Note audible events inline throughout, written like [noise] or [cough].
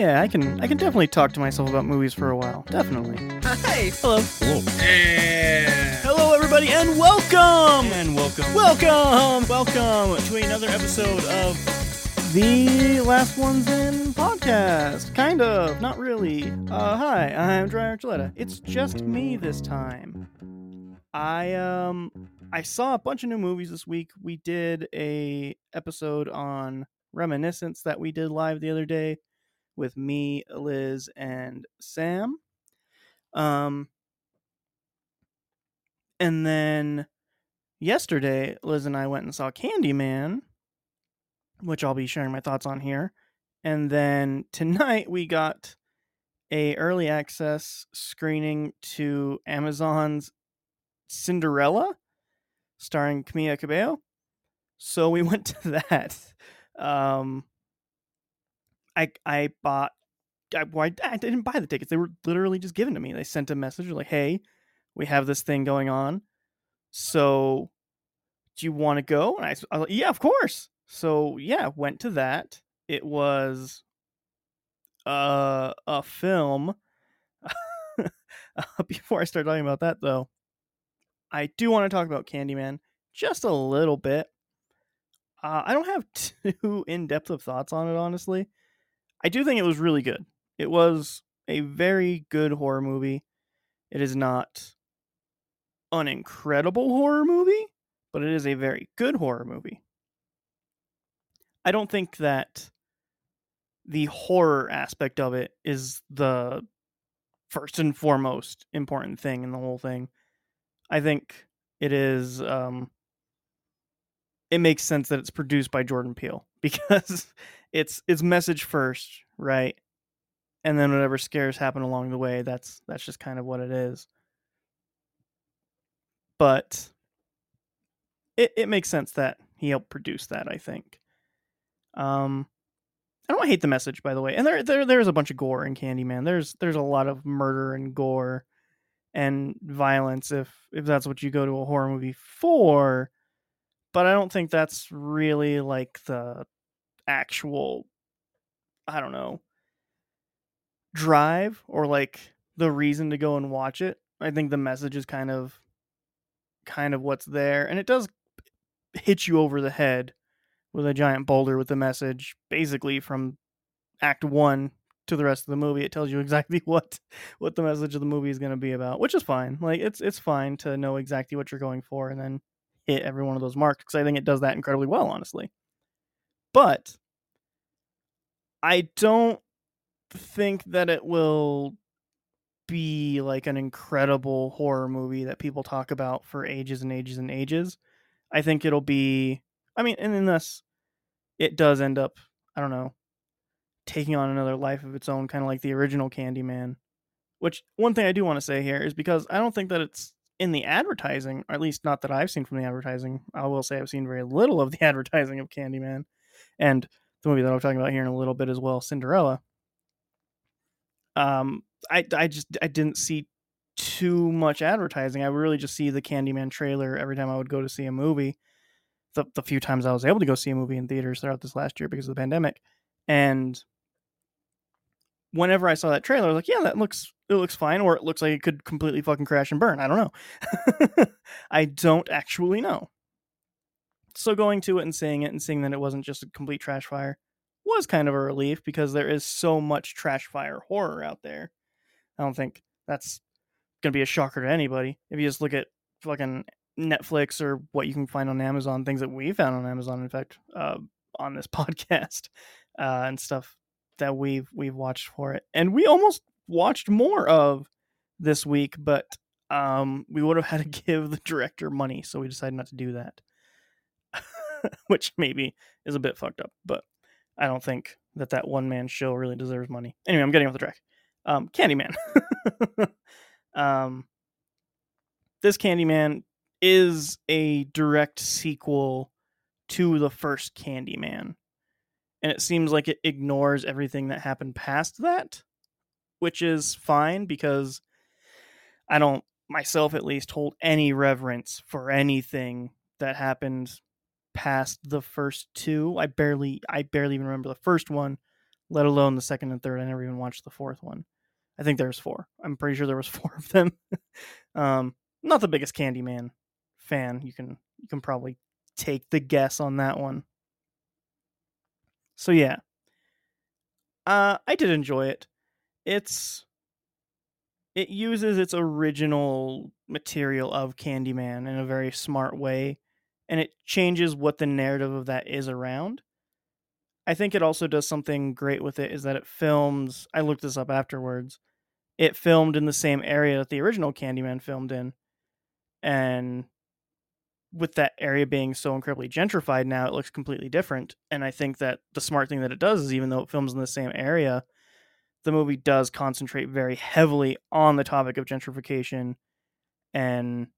Yeah, I can I can definitely talk to myself about movies for a while. Definitely. Hi. Hello. Yeah. Hello everybody and welcome. And welcome. Welcome. Welcome to another episode of the Last Ones In podcast. Kind of, not really. Uh hi, I'm Jeriah Archuleta. It's just me this time. I um I saw a bunch of new movies this week. We did a episode on Reminiscence that we did live the other day with me, Liz, and Sam. Um, and then yesterday, Liz and I went and saw Candyman, which I'll be sharing my thoughts on here. And then tonight we got a early access screening to Amazon's Cinderella, starring Camila Cabello. So we [laughs] went to that. Um, I I bought. I, why I didn't buy the tickets. They were literally just given to me. They sent a message like, "Hey, we have this thing going on. So, do you want to go?" And I, I was like, "Yeah, of course." So yeah, went to that. It was uh, a film. [laughs] Before I start talking about that, though, I do want to talk about Candyman just a little bit. Uh, I don't have [laughs] too in depth of thoughts on it, honestly. I do think it was really good. It was a very good horror movie. It is not an incredible horror movie, but it is a very good horror movie. I don't think that the horror aspect of it is the first and foremost important thing in the whole thing. I think it is um it makes sense that it's produced by Jordan Peele [laughs] because it's it's message first, right? And then whatever scares happen along the way, that's that's just kind of what it is. But it it makes sense that he helped produce that, I think. Um I don't hate the message, by the way. And there, there there's a bunch of gore in Candyman. There's there's a lot of murder and gore and violence if if that's what you go to a horror movie for. But I don't think that's really like the actual I don't know drive or like the reason to go and watch it. I think the message is kind of kind of what's there and it does hit you over the head with a giant boulder with the message basically from act 1 to the rest of the movie it tells you [laughs] exactly what what the message of the movie is going to be about which is fine like it's it's fine to know exactly what you're going for and then hit every one of those marks because i think it does that incredibly well honestly but i don't think that it will be like an incredible horror movie that people talk about for ages and ages and ages. I think it'll be I mean, and unless it does end up, I don't know, taking on another life of its own, kind of like the original Candyman. Which one thing I do want to say here is because I don't think that it's in the advertising, or at least not that I've seen from the advertising. I will say I've seen very little of the [laughs] advertising of Candyman and the movie that I'm talking about here in a little bit as well, Cinderella. Um i i just i didn't see too much advertising. I really just see the candyman trailer every time i would go to see a movie the, the few times i was able to go see a movie in theaters throughout this last year because of the pandemic. And whenever i saw that trailer i was like yeah that looks it looks fine or it looks like it could completely fucking crash and burn. I don't know. [laughs] I don't actually know so going to it and seeing it and seeing that it wasn't just a complete trash fire was kind of a relief because there is so much trash fire horror out there. I don't think that's going to be a shocker to anybody. If you just look at fucking Netflix or what you can find on Amazon, things that we found on Amazon, in fact, uh, on this [laughs] podcast uh, and stuff that we've we've watched for it, and we almost watched more of this week, but um, we would have had to [laughs] give the director money, so we decided not to do that, [laughs] which maybe is a bit fucked up, but I don't think that that one man show really deserves money. Anyway, I'm getting off the track. Um, Candyman. [laughs] um, this Candyman is a direct sequel to the first Candyman. And it seems like it ignores everything that happened past that, which is fine because I don't myself at least hold any reverence for anything that happened past the first two. I barely I barely even remember the first one, let alone the second and third. I never even watched the fourth one. I think there's four. I'm pretty sure there was [laughs] four of them. um, not the biggest Candyman fan. You can you can probably take the guess on that one. So yeah. Uh I did enjoy it. It's it uses its original material of Candyman in a very smart way and it changes what the narrative of that is around. I think it also does something great with it is that it films I looked this up afterwards. It filmed in the same area that the original Candyman filmed in. And with that area being so incredibly gentrified now, it looks completely different. And I think that the smart thing that it does is even though it films in the same area, the movie does concentrate very heavily on the topic of gentrification and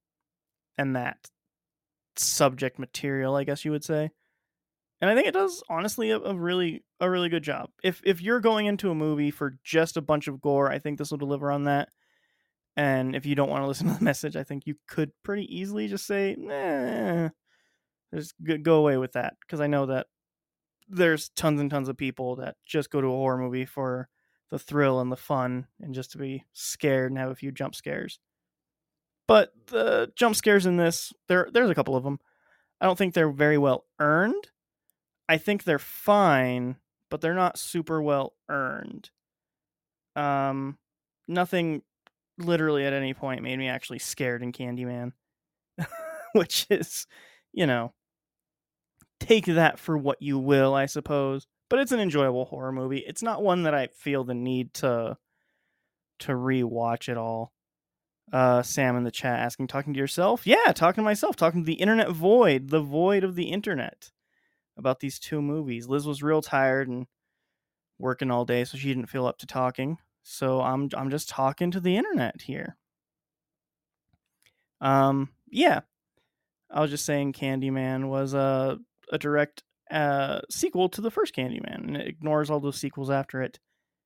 and that subject material, I guess you would say. And I think it does honestly a, a, really a really good job. If if you're going into a movie for just a bunch of gore, I think this will deliver on that. And if you don't want to listen to the [laughs] message, I think you could pretty easily just say, nah, just go away with that. Because I know that there's tons and tons of people that just go to a horror movie for the thrill and the fun and just to be scared and have a few jump scares. But the jump scares in this, there there's a couple of them. I don't think they're very well earned. I think they're fine, but they're not super well earned. Um, nothing literally at any point made me actually scared in Candyman, [laughs] which is, you know, take that for what you will, I suppose. But it's an enjoyable horror movie. It's not one that I feel the need to to rewatch at all. Uh, Sam in the chat asking, talking to yourself? Yeah, talking to myself, talking to the internet void, the void of the internet about these two movies. Liz was real tired and working all day, so she didn't feel up to talking. So I'm I'm just talking to the internet here. Um, yeah, I was just saying Candyman was a a direct uh, sequel to the first Candyman, and it ignores all those sequels after it,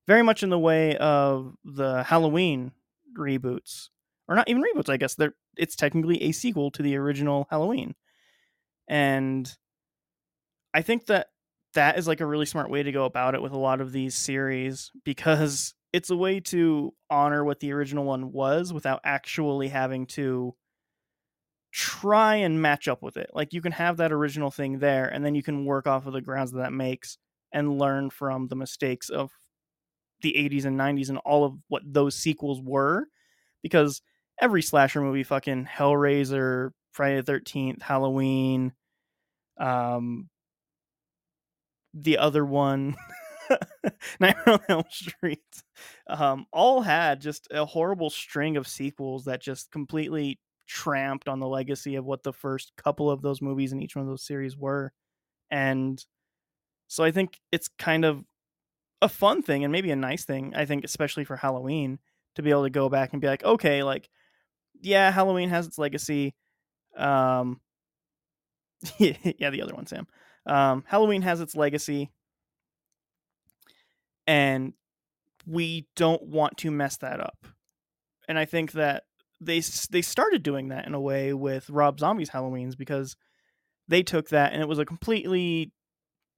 very much in the way of the Halloween reboots, or not even reboots. I guess they're it's technically a sequel to the original Halloween, and I think that that is like a really smart way to go about it with a lot of these series because it's a way to honor what the original one was without actually having to try and match up with it. Like you can have that original thing there and then you can work off of the grounds that that makes and learn from the mistakes of the 80s and 90s and all of what those sequels were because every slasher movie fucking Hellraiser, Friday the 13th, Halloween, um the other one [laughs] Nightmare on Elm Street, um, all had just a horrible string of sequels that just completely tramped on the legacy of what the first couple of those movies in each one of those series were. And so I think it's kind of a fun thing and maybe a nice thing, I think, especially for Halloween, to be able to go back and be like, okay, like, yeah, Halloween has its legacy. Um, [laughs] yeah, the other one, Sam. Um, Halloween has its legacy and we don't want to mess that up. And I think that they they started doing that in a way with Rob Zombie's Halloween's because they took that and it was a completely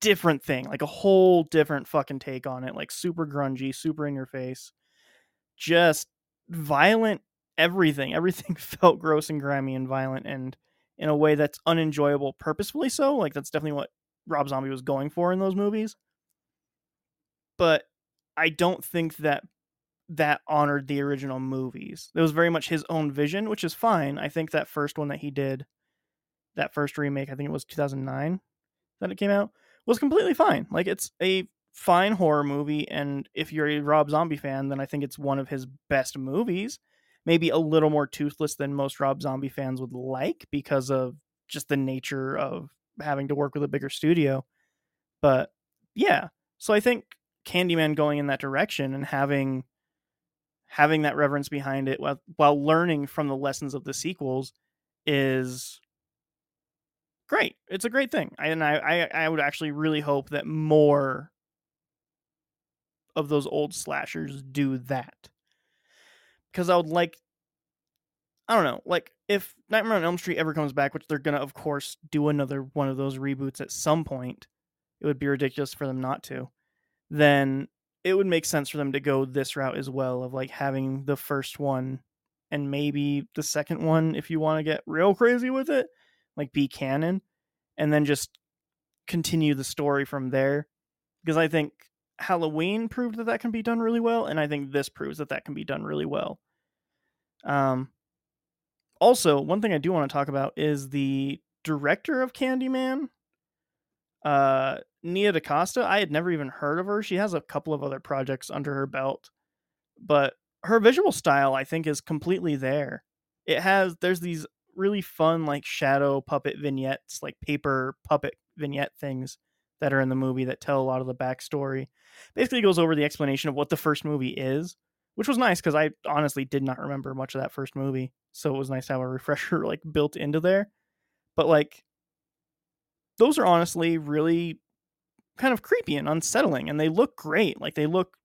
different thing, like a whole different fucking take on it, like super grungy, super in your face, just violent everything. Everything [laughs] felt gross and grimy and violent and in a way that's unenjoyable purposefully so. Like that's definitely what Rob Zombie was going for in those movies but I don't think that that honored the original movies. It was very much his own vision, which is fine. I think that first one that he did, that first remake, I think it was 2009 that it came out, was completely fine. Like it's a fine horror movie and if you're a Rob Zombie fan, then I think it's one of his best movies. Maybe a little more toothless than most Rob Zombie fans would like because of just the nature of having to work with a bigger studio. But yeah, so I think Candyman going in that direction and having having that reverence behind it while, while learning from the lessons of the sequels is great. It's a great thing. And I, I, I would actually really hope that more of those old slashers do that. Because I would like I don't know, like if Nightmare on Elm Street ever comes back, which they're gonna of course do another one of those reboots at some point, it would be ridiculous for them not to. Then it would make sense for them to go this route as well of like having the first one and maybe the second one if you want to get real crazy with it, like be canon, and then just continue the story from there. Because I think Halloween proved that that can be done really well, and I think this proves that that can be done really well. Um, also, one thing I do want to talk about is the director of Candyman, uh, Nia DaCosta. I had never even heard of her. She has a couple of other projects under her belt, but her visual style, I think, is completely there. It has there's these really fun like shadow puppet vignettes, like paper puppet vignette things that are in the movie that tell a lot of the backstory. Basically, goes over the explanation of what the first movie is, which was nice because I honestly did not remember much of that first movie. So it was nice to have a [laughs] refresher like built into there. But like, those are honestly really kind of creepy and unsettling, and they look great. Like they look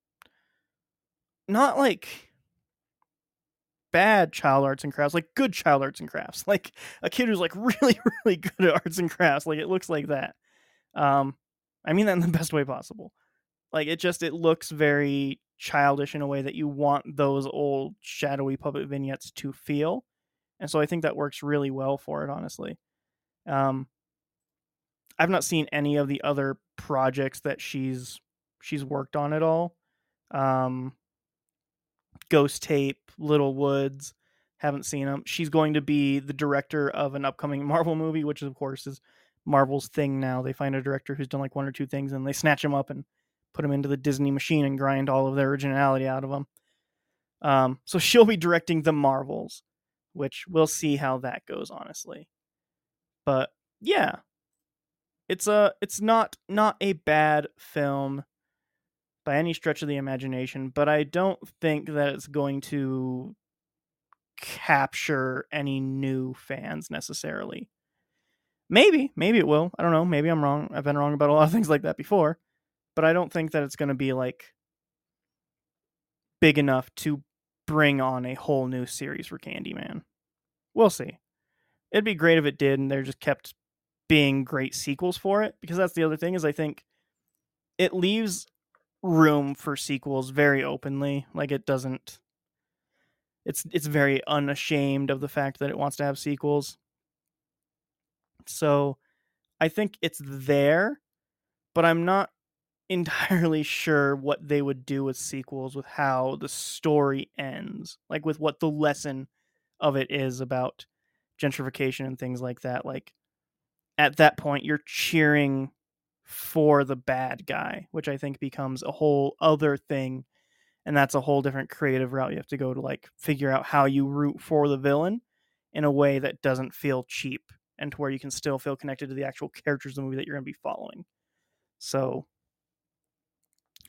not like bad child arts and crafts, like good child arts and crafts, [laughs] like a kid who's like [laughs] really, really good at arts and crafts. Like it looks like that. Um, I mean that in the [laughs] best way possible. Like it just it looks very childish in a way that you want those old shadowy puppet vignettes to feel. And so I think that works really well for it, honestly. Um, I've not seen any of the other projects that she's she's worked on at all. Um, Ghost Tape, Little Woods, haven't seen them. She's going to be the director of an upcoming [laughs] Marvel movie, which of course is Marvel's thing now. They find a director who's done like one or two things and they snatch him up and put him into the Disney machine and grind all of their originality out of them. Um, so she'll be directing the Marvels, which we'll see how that goes, honestly. But yeah, it's a it's not not a bad film by any stretch of the imagination, but I don't think that it's going to capture any new fans necessarily. Maybe, maybe it will. I don't know. Maybe I'm wrong. I've been wrong about a lot of things like that before, but I don't think that it's going to be like big enough to bring on a whole new series for Candyman. We'll see. It'd be great if it did and they just kept being great sequels for it because that's the other thing is I think it leaves room for sequels very openly. Like it doesn't it's it's very unashamed of the fact that it wants to have sequels. So I think it's there, but I'm not [laughs] entirely sure what they would do with sequels with how the story ends. Like with what the lesson of it is about gentrification and things like that. Like at that point you're cheering for the bad guy, which I think becomes a whole other thing. And that's a whole different creative route you have to go to like figure out how you root for the villain in a way that doesn't feel cheap and to where you can still feel connected to the actual characters of the movie that you're going to be following. So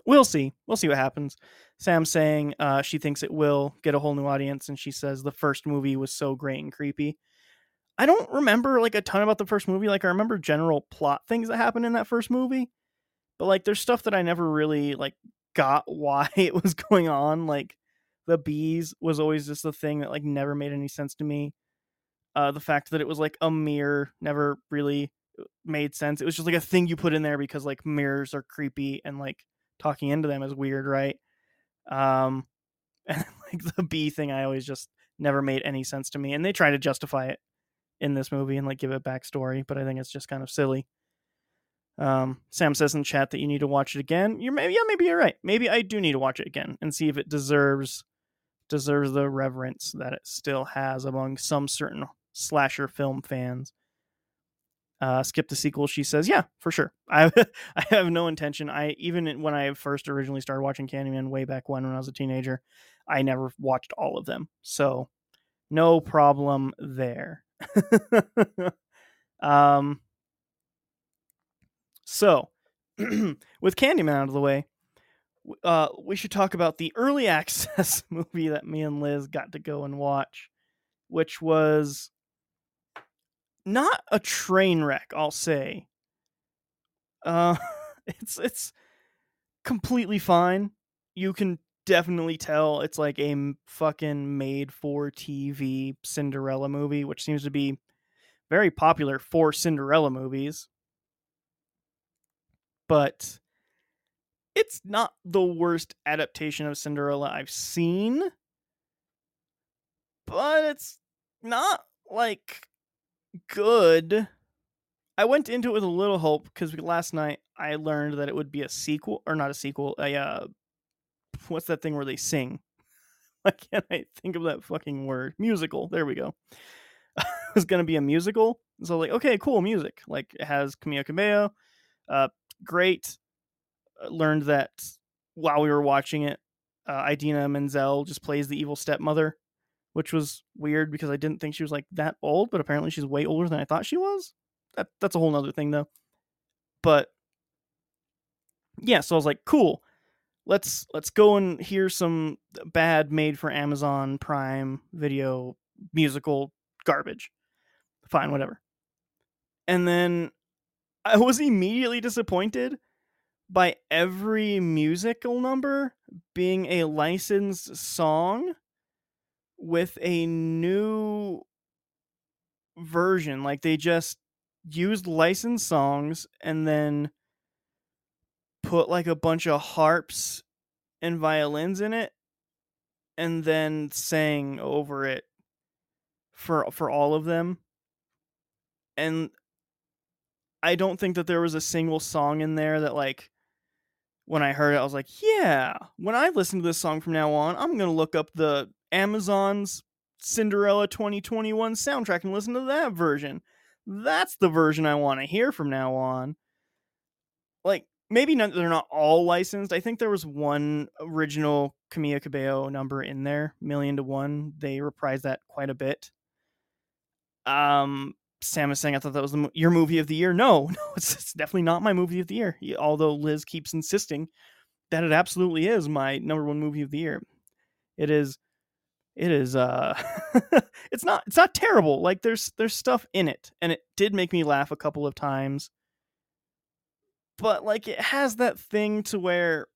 we'll see. We'll see what happens. Sam's saying uh, she thinks it will get a whole new audience, and she says the first movie was so great and creepy. I don't remember like a ton about the first movie. Like I remember general plot things that happened in that first movie, but like there's stuff that I never really like got [laughs] why it was going on. Like the bees was always just a thing that like never made any sense to me. Uh, the fact that it was like a mirror never really uh, made sense. It was just like a thing you put in there because like mirrors are creepy and like talking into them is weird, right? Um, [laughs] and like the bee thing, I always just never made any sense to me, and they try to justify it in this movie and like give it backstory, but I think it's just kind of silly. Um, Sam says in chat that you need to watch it again. You're maybe yeah, maybe you're right. Maybe I do need to watch it again and see if it deserves deserves the reverence that it still has among some certain slasher film fans. Uh, skip the sequel. She says, "Yeah, for sure. [laughs] I I have no intention. I even when I first originally started watching Candyman way back when when I was a teenager, I never watched all of them. So no problem there. [laughs] um, so, [clears throat] with Candyman out of the way, uh, we should talk about the early [laughs] access movie that me and Liz got to go and watch, which was not a train wreck, I'll say. Uh, [laughs] it's it's completely fine. You can definitely tell it's like a fucking made for TV Cinderella movie, which seems to be very popular for Cinderella movies. But it's not the worst adaptation of Cinderella I've seen. But it's not like good. I went into it with a little hope because last night I learned that it would be a sequel or not a sequel, a uh [laughs] what's that thing where they sing? [laughs] Why can't I think of that fucking word? Musical. There we go. [laughs] it was gonna be a musical. So like, okay, cool music. Like it has Camila Cabello. Uh great. Uh, learned that while we were watching it, uh, Idina Menzel just plays the evil stepmother, which was weird because I didn't think she was like that old, but apparently she's way older than I thought she was. That that's a whole nother thing though. But yeah, so I was like, cool. Let's let's go and hear some bad made for Amazon Prime video musical garbage. Fine, whatever. And then I was immediately disappointed by every musical number being a licensed song with a new version. Like they just used licensed songs and then put like a bunch of harps and violins in it and then sang over it for for all of them. And I don't think that there was a single song in there that like when I heard it I was like, yeah, when I listen to this song from now on, I'm going to look up the Amazon's Cinderella 2021 soundtrack and listen to that version. That's the version I want to hear from now on. Like maybe not, they're not all licensed. I think there was one original Camila Cabello number in there, Million to One. They reprised that quite a bit. Um, Sam is saying I thought that was the, your movie of the year. No, [laughs] no, it's, it's definitely not my movie of the year. Although Liz keeps insisting that it absolutely is my number one movie of the year. It is. It is. Uh, [laughs] it's not. It's not terrible. Like there's there's stuff in it, and it did make me laugh a couple of times. But like it has that thing to where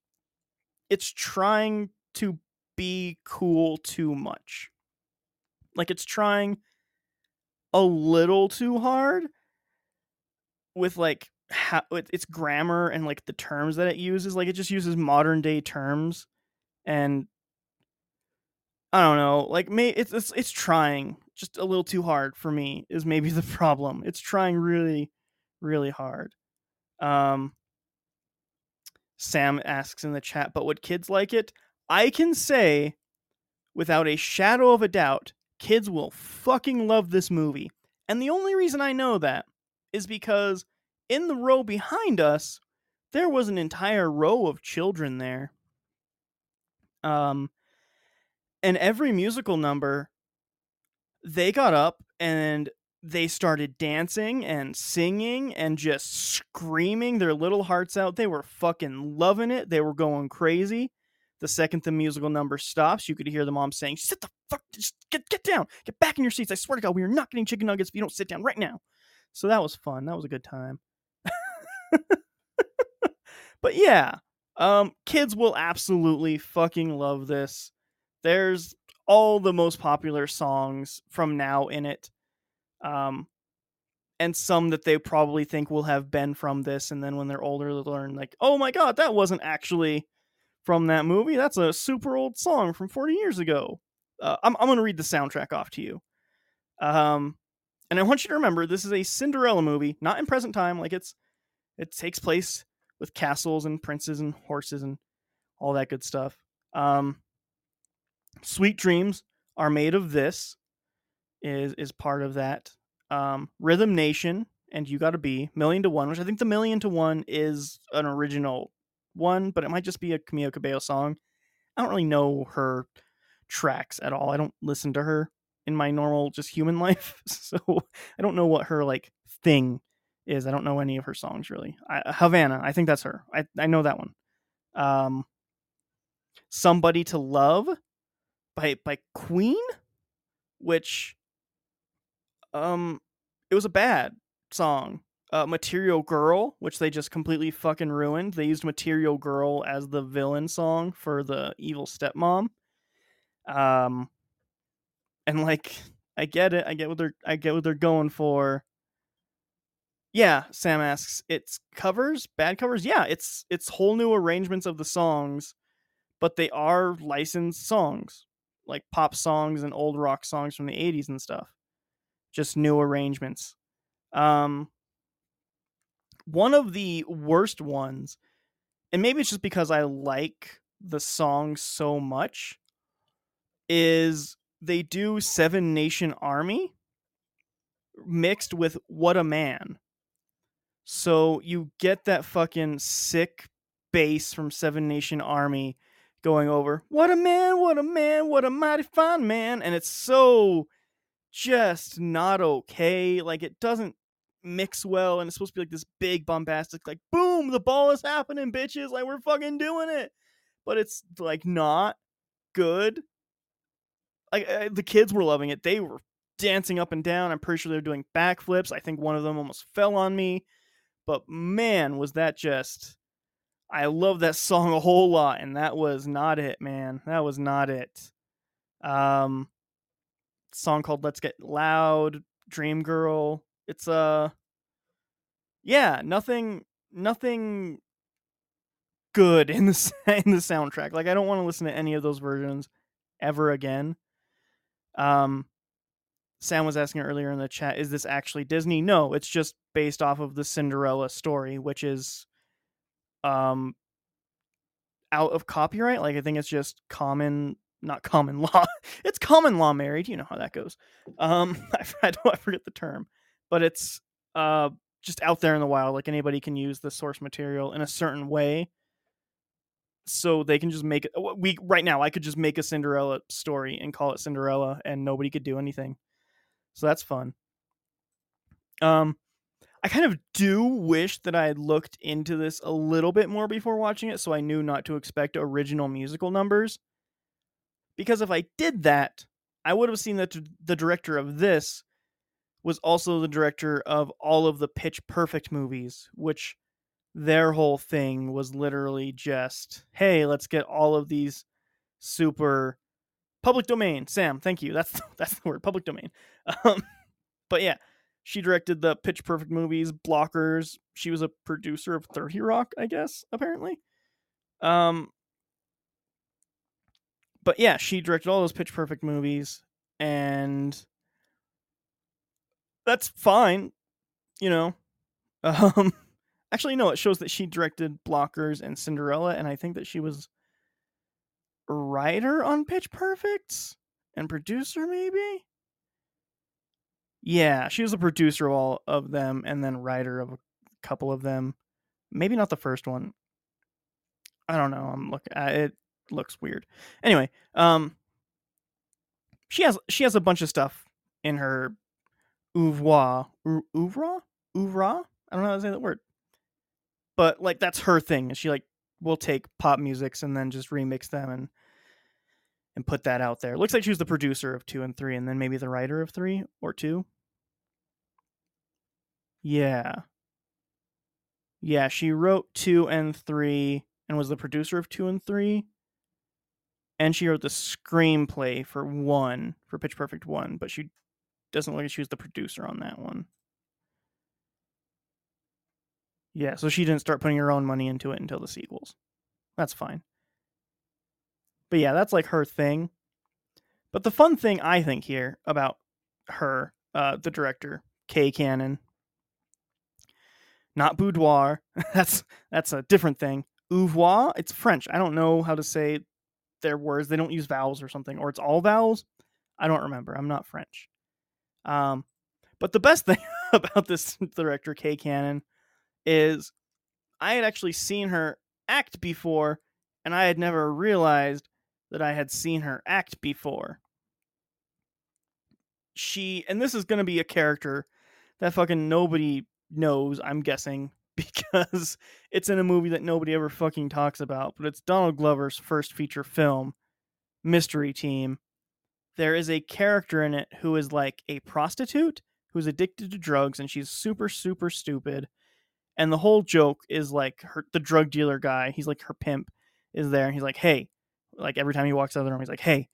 it's trying to be cool too much. Like it's trying a little too hard with like how its grammar and like the terms that it uses like it just uses modern day terms and i don't know like may it's, it's it's trying just a little too hard for me is maybe the [laughs] problem it's trying really really hard um sam asks in the chat but would kids like it i can say without a shadow of a doubt kids will fucking love this movie. And the only reason I know that is because in the row behind us, there was an entire row of children there. Um, and every musical number, they got up and they started dancing and singing and just screaming their little hearts out. They were fucking loving it. They were going crazy. The second the musical number stops, you could hear the mom saying, "Sit the fuck, just get get down, get back in your seats. I swear to God, we are not getting chicken nuggets if you don't sit down right now." So that was fun. That was a good time. [laughs] but yeah, um, kids will absolutely fucking love this. There's all the most popular songs from now in it, um, and some that they probably think will have been from this, and then when they're older, they'll learn like, "Oh my God, that wasn't actually." from that movie. That's a super old song from 40 years ago. Uh, I'm, I'm to read the soundtrack off to you. Um, and I want you to remember this is a Cinderella movie, not in present time. Like it's, it takes place with castles and princes and horses and all that good stuff. Um, Sweet Dreams are made of this is is part of that. Um, Rhythm Nation and You Gotta Be Million to One, which I think the Million to One is an original one, but it might just be a Camila Cabello song. I don't really know her tracks at all. I don't listen to her in my normal just human [laughs] life, so I don't know what her like thing is. I don't know any of her songs really. I, Havana, I think that's her. I I know that one. Um, Somebody to Love by by Queen, which um it was a bad song. Uh, Material Girl, which they just completely fucking ruined. They used Material Girl as the villain song for the evil stepmom. Um and like I get it. I get what they're I get what they're going for. Yeah, Sam asks, it's covers, bad covers? Yeah, it's it's whole new arrangements of the songs, but they are licensed songs, like pop songs and old rock songs from the 80s and stuff. Just new arrangements. Um one of the worst ones, and maybe it's just because I like the song so much, is they do Seven Nation Army mixed with What a Man. So you get that fucking sick bass from Seven Nation Army going over, What a man, what a man, what a mighty fine man. And it's so just not okay. Like it doesn't mix well and it's supposed to be like this big bombastic like boom the ball is happening bitches like we're fucking doing it but it's like not good like uh, the kids were loving it they were dancing up and down i'm pretty sure they're doing backflips i think one of them almost fell on me but man was that just i love that song a whole lot and that was not it man that was not it um song called let's get loud dream girl it's uh yeah, nothing nothing good in the [laughs] in the soundtrack. Like I don't want to listen to any of those versions ever again. Um Sam was asking earlier in the chat, is this actually Disney? No, it's just based off of the Cinderella story, which is um out of copyright. Like I think it's just common not common [laughs] law. it's common law married. You know how that goes. Um [laughs] I, I, I forget the term but it's uh just out there in the wild like anybody can use the source material in a certain way so they can just make it we right now i could just make a cinderella story and call it cinderella and nobody could do anything so that's fun um i kind of do wish that i had looked into this a little bit more before watching it so i knew not to expect original musical numbers because if i did that i would have seen that the director of this was also the director of all of the Pitch Perfect movies, which their whole thing was literally just, hey, let's get all of these super public domain. Sam, thank you. That's [laughs] that's the word, public domain. Um, but yeah, she directed the Pitch Perfect movies, Blockers. She was a producer of 30 Rock, I guess, apparently. Um, but yeah, she directed all those Pitch Perfect movies and that's fine, you know. [laughs] Um, actually, no, it shows that she directed Blockers and Cinderella, and I think that she was a writer on Pitch Perfect and producer, maybe. Yeah, she was a producer of all of them, and then writer of a couple of them. Maybe not the first one. I don't know. I'm at it. Looks weird. Anyway, um, she has she has a bunch of stuff in her oeuvre, oeuvre, oeuvre. I don't know how to say that word, but like that's her thing. She like will take pop musics and then just remix them and and put that out there. Looks like she was the producer of two and three, and then maybe the writer of three or two. Yeah. Yeah, she wrote two and three and was the producer of two and three. And she wrote the screenplay for one, for Pitch Perfect one, but she doesn't look like she was the producer on that one. Yeah, so she didn't start putting her own money into it until the sequels. That's fine. But yeah, that's like her thing. But the fun thing I think here about her, uh, the director, Kay Cannon, not boudoir. [laughs] that's that's a different thing. Ouvroir, it's French. I don't know how to say their words. They don't use vowels or something, or it's all vowels. I don't remember. I'm not French. Um, but the best [laughs] thing about this director, Kay Cannon, is I had actually seen her act before, and I had never realized that I had seen her act before. She, and this is going to be a character that fucking nobody knows, I'm guessing, [laughs] because it's in a movie that nobody ever fucking talks about, but it's Donald Glover's first feature film, Mystery Team. There is a character in it who is like a prostitute who's addicted to drugs and she's super super stupid. And the whole joke is like her the drug dealer guy, he's like her pimp is there and he's like, "Hey, like every time he walks out of the room, he's like, "Hey,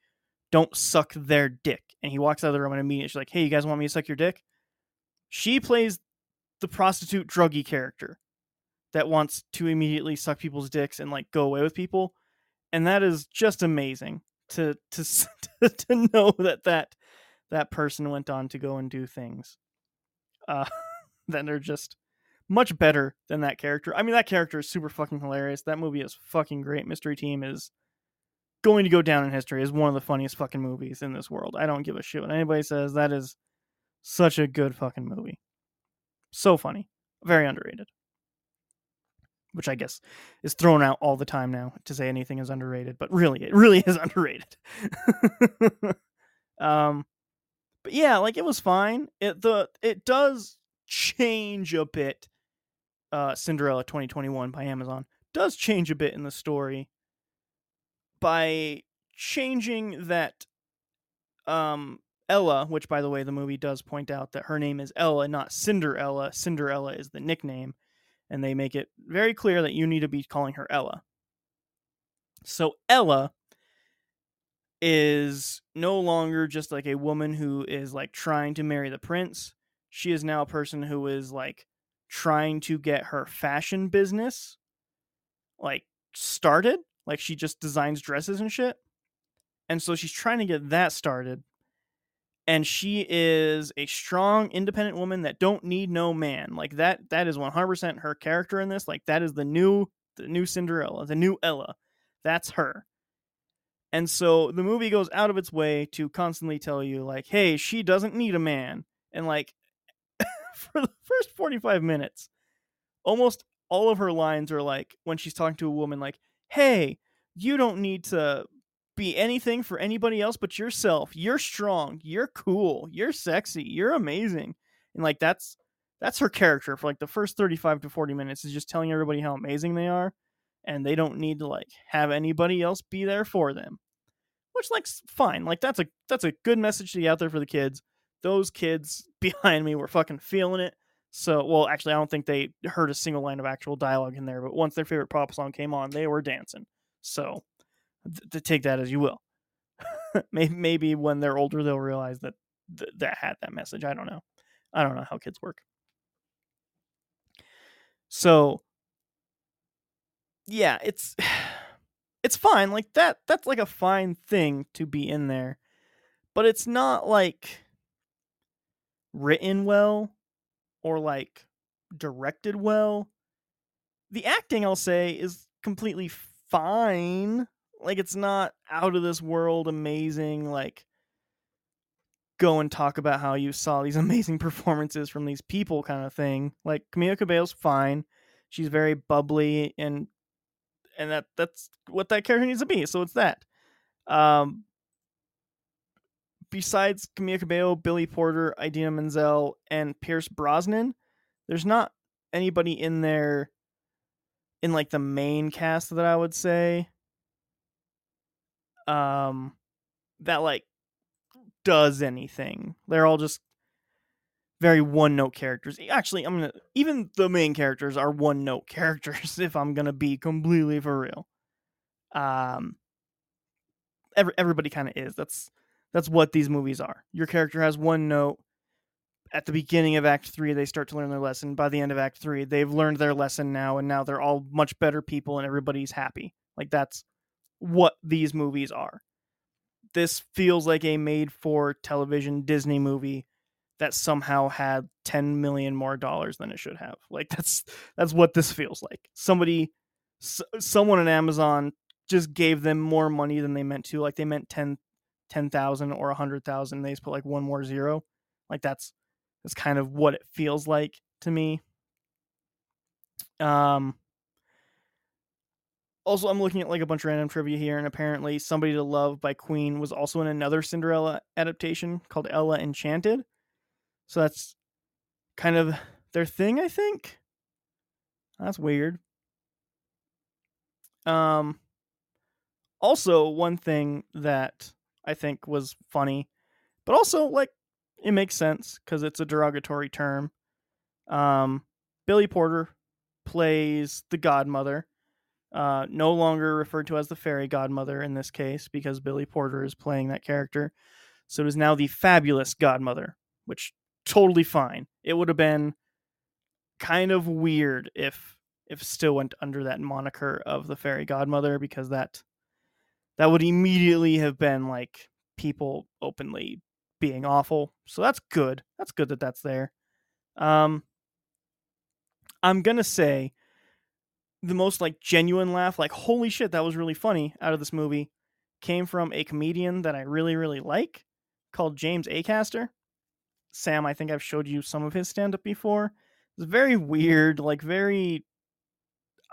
don't suck their dick." And he walks out of the room and immediately she's like, "Hey, you guys want me to suck your dick?" She plays the prostitute druggy character that wants to immediately suck people's dicks and like go away with people, and that is just amazing to to [laughs] to know that that that person went on to go and do things uh [laughs] that are just much better than that character. I mean, that character is super fucking hilarious. That movie is fucking great. Mystery Team is going to go down in history as one of the funniest fucking movies in this world. I don't give a shit what anybody says. That is such a good fucking movie. So funny. Very underrated. Which I guess is thrown out all the time now to say anything is underrated, but really, it really is [laughs] underrated. [laughs] um, but yeah, like it was fine. It the it does change a bit. Uh, Cinderella 2021 by Amazon does change a bit in the story by changing that um Ella, which by the way the movie does point out that her name is Ella, not Cinderella. Cinderella is the nickname, and they make it very clear that you need to be calling her Ella. So Ella is no longer just like a woman who is like trying to marry the prince. She is now a person who is like trying to get her fashion business like started. Like she just designs dresses and shit. And so she's trying to get that started. And she is a strong independent woman that don't need no man. Like that that is 100% her character in this. Like that is the new the new cinderella the new ella. That's her. And so the movie goes out of its way to constantly tell you like hey she doesn't need a man. And like [laughs] for the first 45 minutes almost all of her lines are like when she's talking to a woman like hey you don't need to be anything for anybody else but yourself. You're strong. You're cool. You're sexy. You're amazing. And like that's that's her character for like the first 35 to 40 minutes is just telling everybody how amazing they are and they don't need to like have anybody else be there for them. Which like fine. Like that's a that's a good message to get out there for the kids. Those kids [laughs] behind me were fucking feeling it. So, well, actually, I don't think they heard a single line of actual dialogue in there, but once their favorite pop song came on, they were dancing. So, to take that as you will. [laughs] maybe, maybe when they're older, they'll realize that th- that had that message. I don't know. I don't know how kids work. So, yeah, it's [sighs] it's fine. Like that. That's like a fine thing to be in there, but it's not like written well or like directed well. The acting, I'll say, is completely fine like it's not out of this world amazing like go and talk about how you saw these [laughs] amazing performances from these people kind of thing. Like Camila Cabello's fine. She's very bubbly and and that that's what that character needs to be. So it's that. Um besides Camila Cabello, Billy Porter, Idina Menzel, and Pierce Brosnan, there's not anybody in there in like the main cast that I would say um that like does anything. They're all just very one note characters. Actually, I'm gonna even the main characters are one note [laughs] characters if I'm gonna be completely for real. Um every, everybody kind of is. That's that's what these movies are. Your character has one note. At the beginning of Act Three, they start to learn their lesson. By the end of Act Three, they've learned their lesson now, and now they're all much better people, and everybody's happy. Like that's what these movies are. This feels like a made for television Disney movie that somehow had 10 million more dollars than it should have. Like [laughs] that's that's what this feels like. Somebody s- someone at Amazon just gave them more money than they meant to. Like they meant 10 10,000 or 100,000, they just put like one more zero. Like that's that's kind of what it feels like to me. Um also i'm looking at like a bunch of random trivia here and apparently somebody to love by queen was also in another cinderella adaptation called ella enchanted so that's kind of their thing i think That's weird. Um also one thing that I think was funny, but also like it makes sense cuz it's a derogatory term. Um Billy Porter plays the godmother. Uh, no longer referred to as the fairy godmother in this case because Billy Porter is playing that character. So it is now the fabulous godmother, which totally fine. It would have been kind of weird if if still went under that moniker of the fairy godmother because that that would immediately have been like people openly being awful. So that's good. That's good that that's there. Um I'm to say the most like genuine laugh like holy shit that was really funny out of this movie came from a comedian that I really really like called James Acaster. Sam, I think I've showed you some of his stand up before. It's very weird, like very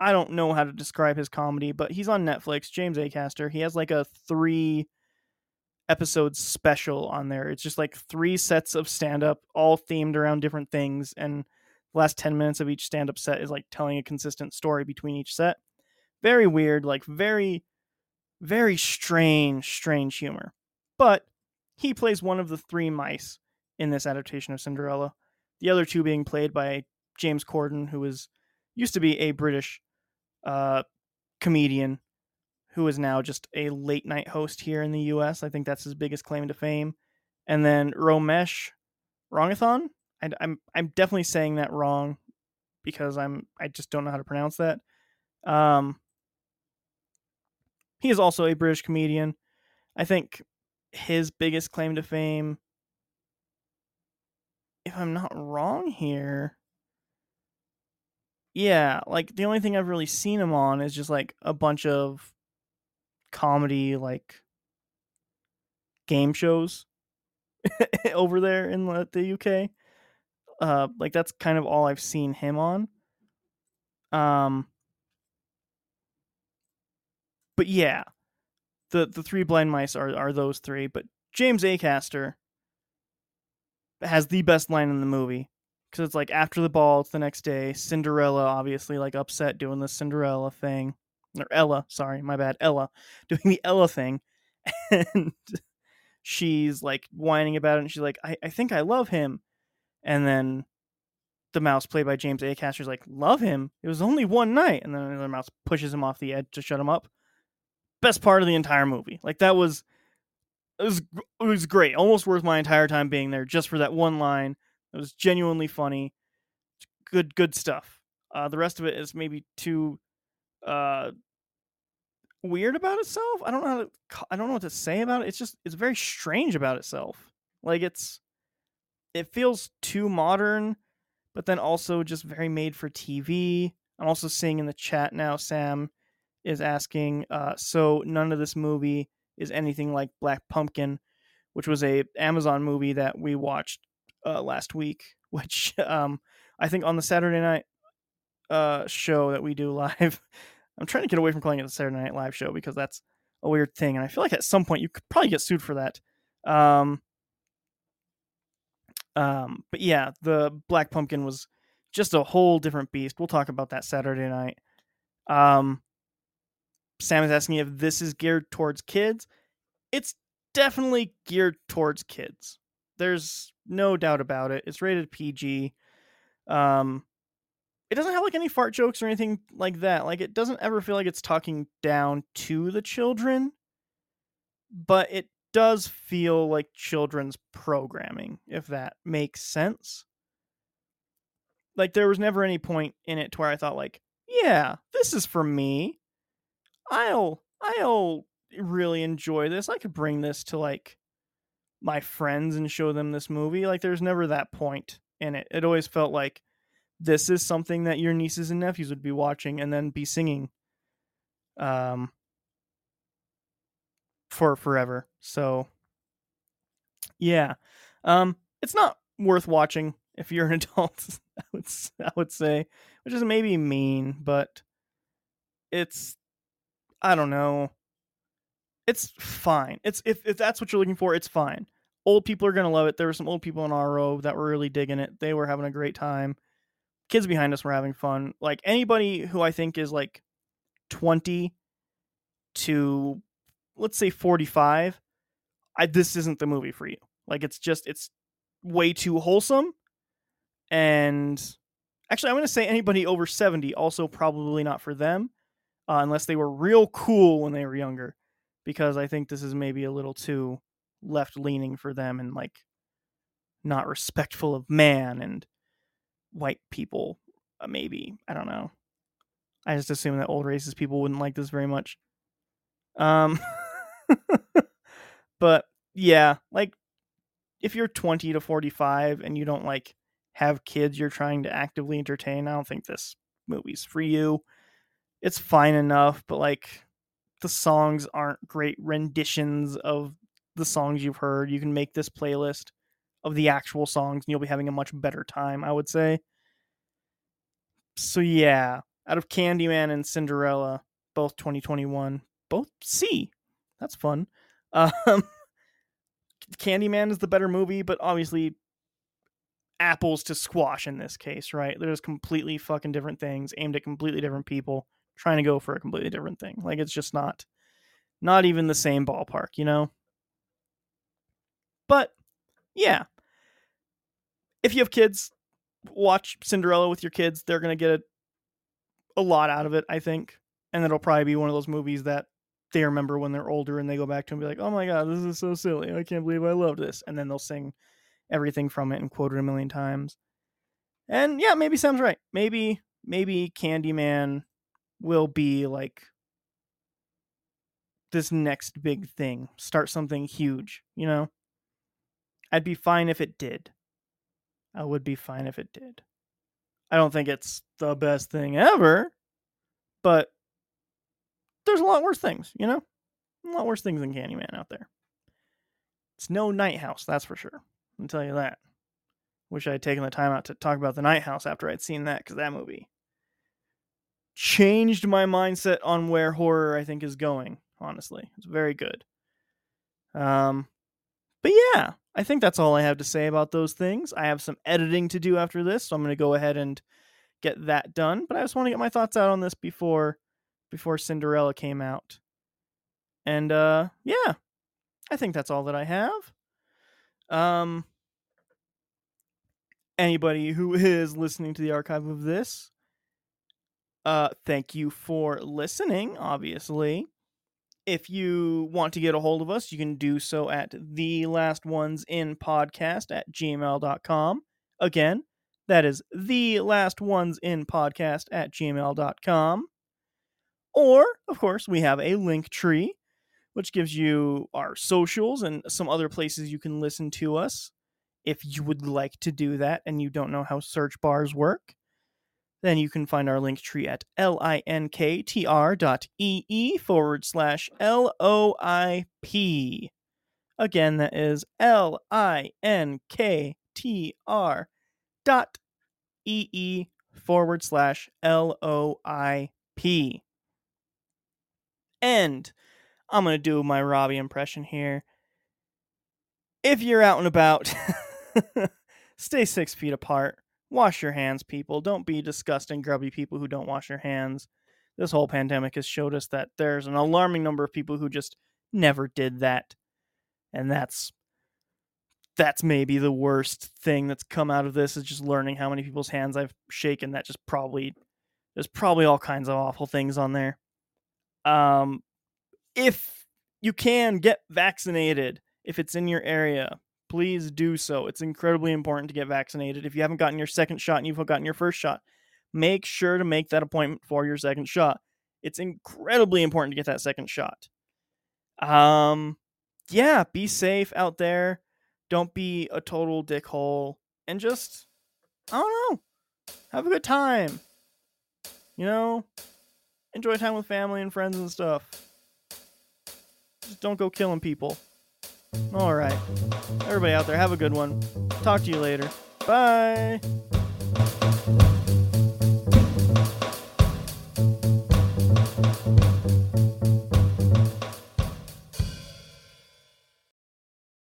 I don't know how to describe his comedy, but he's on Netflix, James Acaster. He has like a 3 episode special on there. It's just like 3 sets of stand up all themed around different things and the last 10 minutes of each stand up set is like telling a consistent story between each set. Very weird, like very very strange strange humor. But he plays one of the three mice in this adaptation of Cinderella. The other two being played by James Corden, who is used to be a British uh, comedian who is now just a late night host here in the U.S. I think that's his biggest claim to fame. And then Romesh Ranganathan. I, I'm I'm definitely saying that wrong because I'm I just don't know how to pronounce that. Um, he is also a British comedian. I think his biggest claim to fame, if I'm not wrong here, yeah, like the only thing I've really seen him on is just like a bunch of comedy, like game shows [laughs] over there in the, UK. Uh, like that's kind of all I've seen him on. Um, but yeah, the the three blind mice are are those three. But James Acaster has the best line in the movie because it's like after the ball, it's the next day. Cinderella, obviously, like upset doing the Cinderella thing, or Ella, sorry, my bad, Ella, [laughs] doing the Ella thing, [laughs] and she's like whining about it, and she's like, I, I think I love him, and then the mouse played by James Acaster is like, love him? It was only one night, and then another mouse pushes him off the edge to shut him up. Best part of the entire movie, like that was. It was it was great, almost worth my entire time being there just for that one line it was genuinely funny. Good, good stuff. Uh, the rest of it is maybe too uh, weird about itself. I don't know how to. I don't know what to say about it. It's just it's very strange about itself. Like it's it feels too modern, but then also just very made for TV. I'm also seeing in the chat now. Sam is asking. Uh, so none of this movie is anything like Black Pumpkin, which was a Amazon movie that we watched uh, last week, [laughs] which um, I think on the Saturday night uh, show that we do [laughs] live, I'm trying to get away from calling it the Saturday Night Live show because that's a weird thing, and I feel like at some point you could probably get sued for that. Um, um, but yeah, the Black Pumpkin was just a whole different beast. We'll talk about that Saturday night. Um, Sam is asking if this is geared towards kids. It's definitely geared towards kids. There's no doubt about it. It's rated PG. Um, it doesn't have like any fart jokes or anything like that. Like it doesn't ever feel like it's talking down to the children, but it does feel like children's programming, if that makes sense. Like there was never any point in it to where I thought like, yeah, this is for me. I'll I'll really enjoy this. I could bring this to like my friends and show them this movie. Like there's never that point in it. It always felt like this is something that your nieces and nephews would be watching and then be singing um for forever. So yeah. Um it's not worth watching if you're an [laughs] adult, I would I would say, which is maybe mean, but it's I don't know it's fine. It's if, if that's what you're looking for, it's fine. Old people are gonna love it. There were some old people in our row that were really digging it. They were having a great time. kids behind us were having fun. Like anybody who I think is like 20 to let's say 45, I this isn't the movie for you. Like it's just it's way too wholesome and actually I'm going to say anybody over 70 also probably not for them uh, unless they were real cool when they were younger because I think this is maybe a little too left leaning for them and like not respectful of man and white people uh, maybe i don't know. I just assume that old racist people wouldn't like this very much. Um [laughs] but yeah like if you're 20 to 45 and you don't like have kids you're trying to actively entertain i don't think this movie's for you. It's fine enough but like the songs aren't great renditions of the songs you've heard you can make this playlist of the actual songs and you'll be having a much better time, I would say. So yeah, out of Candyman and Cinderella, both 2021, both C. That's fun. [laughs] Um Candyman is the better movie, but obviously apples to squash in this case, right? There's completely fucking different things aimed at completely different people trying to go for a completely different thing. Like it's just not not even the same ballpark, you know? But yeah. If you have kids, watch Cinderella with your kids. They're going to get a, a lot out of it, I think. And it'll probably be one of those movies that they remember when they're older and they go back to and be like, oh my God, this is so silly. I can't believe I love this. And then they'll sing everything from it and quote it a million times. And yeah, maybe Sam's right. Maybe, maybe Candyman will be like this next big thing, start something huge, you know? I'd be fine if it did. I would be fine if it did. I don't think it's the best thing ever, but there's a lot worse things, you know? A lot worse things than Candyman out there. It's no Night House, that's for sure. I'll tell you that. Wish I had taken the time out to talk about the Night House after I'd seen that, because that movie changed my mindset on where horror I think is going, honestly. It's very good. Um but yeah, I think that's all I have to say about those things. I have some editing to do after this, so I'm going to go ahead and get that done, but I just want to get my thoughts out on this before before Cinderella came out. And uh yeah, I think that's all that I have. Um anybody who [laughs] is listening to the archive of this, uh thank you for listening, obviously. If you want to get a hold of us, you can do so at the last ones in podcast at gmail.com. Again, that is the last ones in podcast at gmail.com. Or, of course, we have a link tree, which gives you our socials and some other places you can listen to us if you would like to do that and you don't know how search bars work then you can find our link tree at linktr dot ee forward slash L-O-I-P. Again, that is L-I-N-K-T-R dot ee forward slash L-O-I-P. And I'm going to do my Robbie impression here. If you're out and about, [laughs] stay six feet apart wash your hands, people. Don't be disgusting, grubby people who don't wash their hands. This whole pandemic has showed us that there's an alarming number of people who just never did that. And that's that's maybe the worst thing that's come out of this is just learning how many people's hands I've shaken. That just probably there's probably all kinds of awful things on there. Um if you can get vaccinated if it's in your area please do so. It's incredibly important to get vaccinated. If you haven't gotten your second shot and you've gotten your first shot, make sure to make that appointment for your second shot. It's incredibly important to get that second shot. Um, yeah, be safe out there. Don't be a total dickhole, and just I don't know, have a good time. You know, enjoy time with family and friends and stuff. Just don't go killing people. All right. Everybody out there, have a good one. Talk to you later. Bye.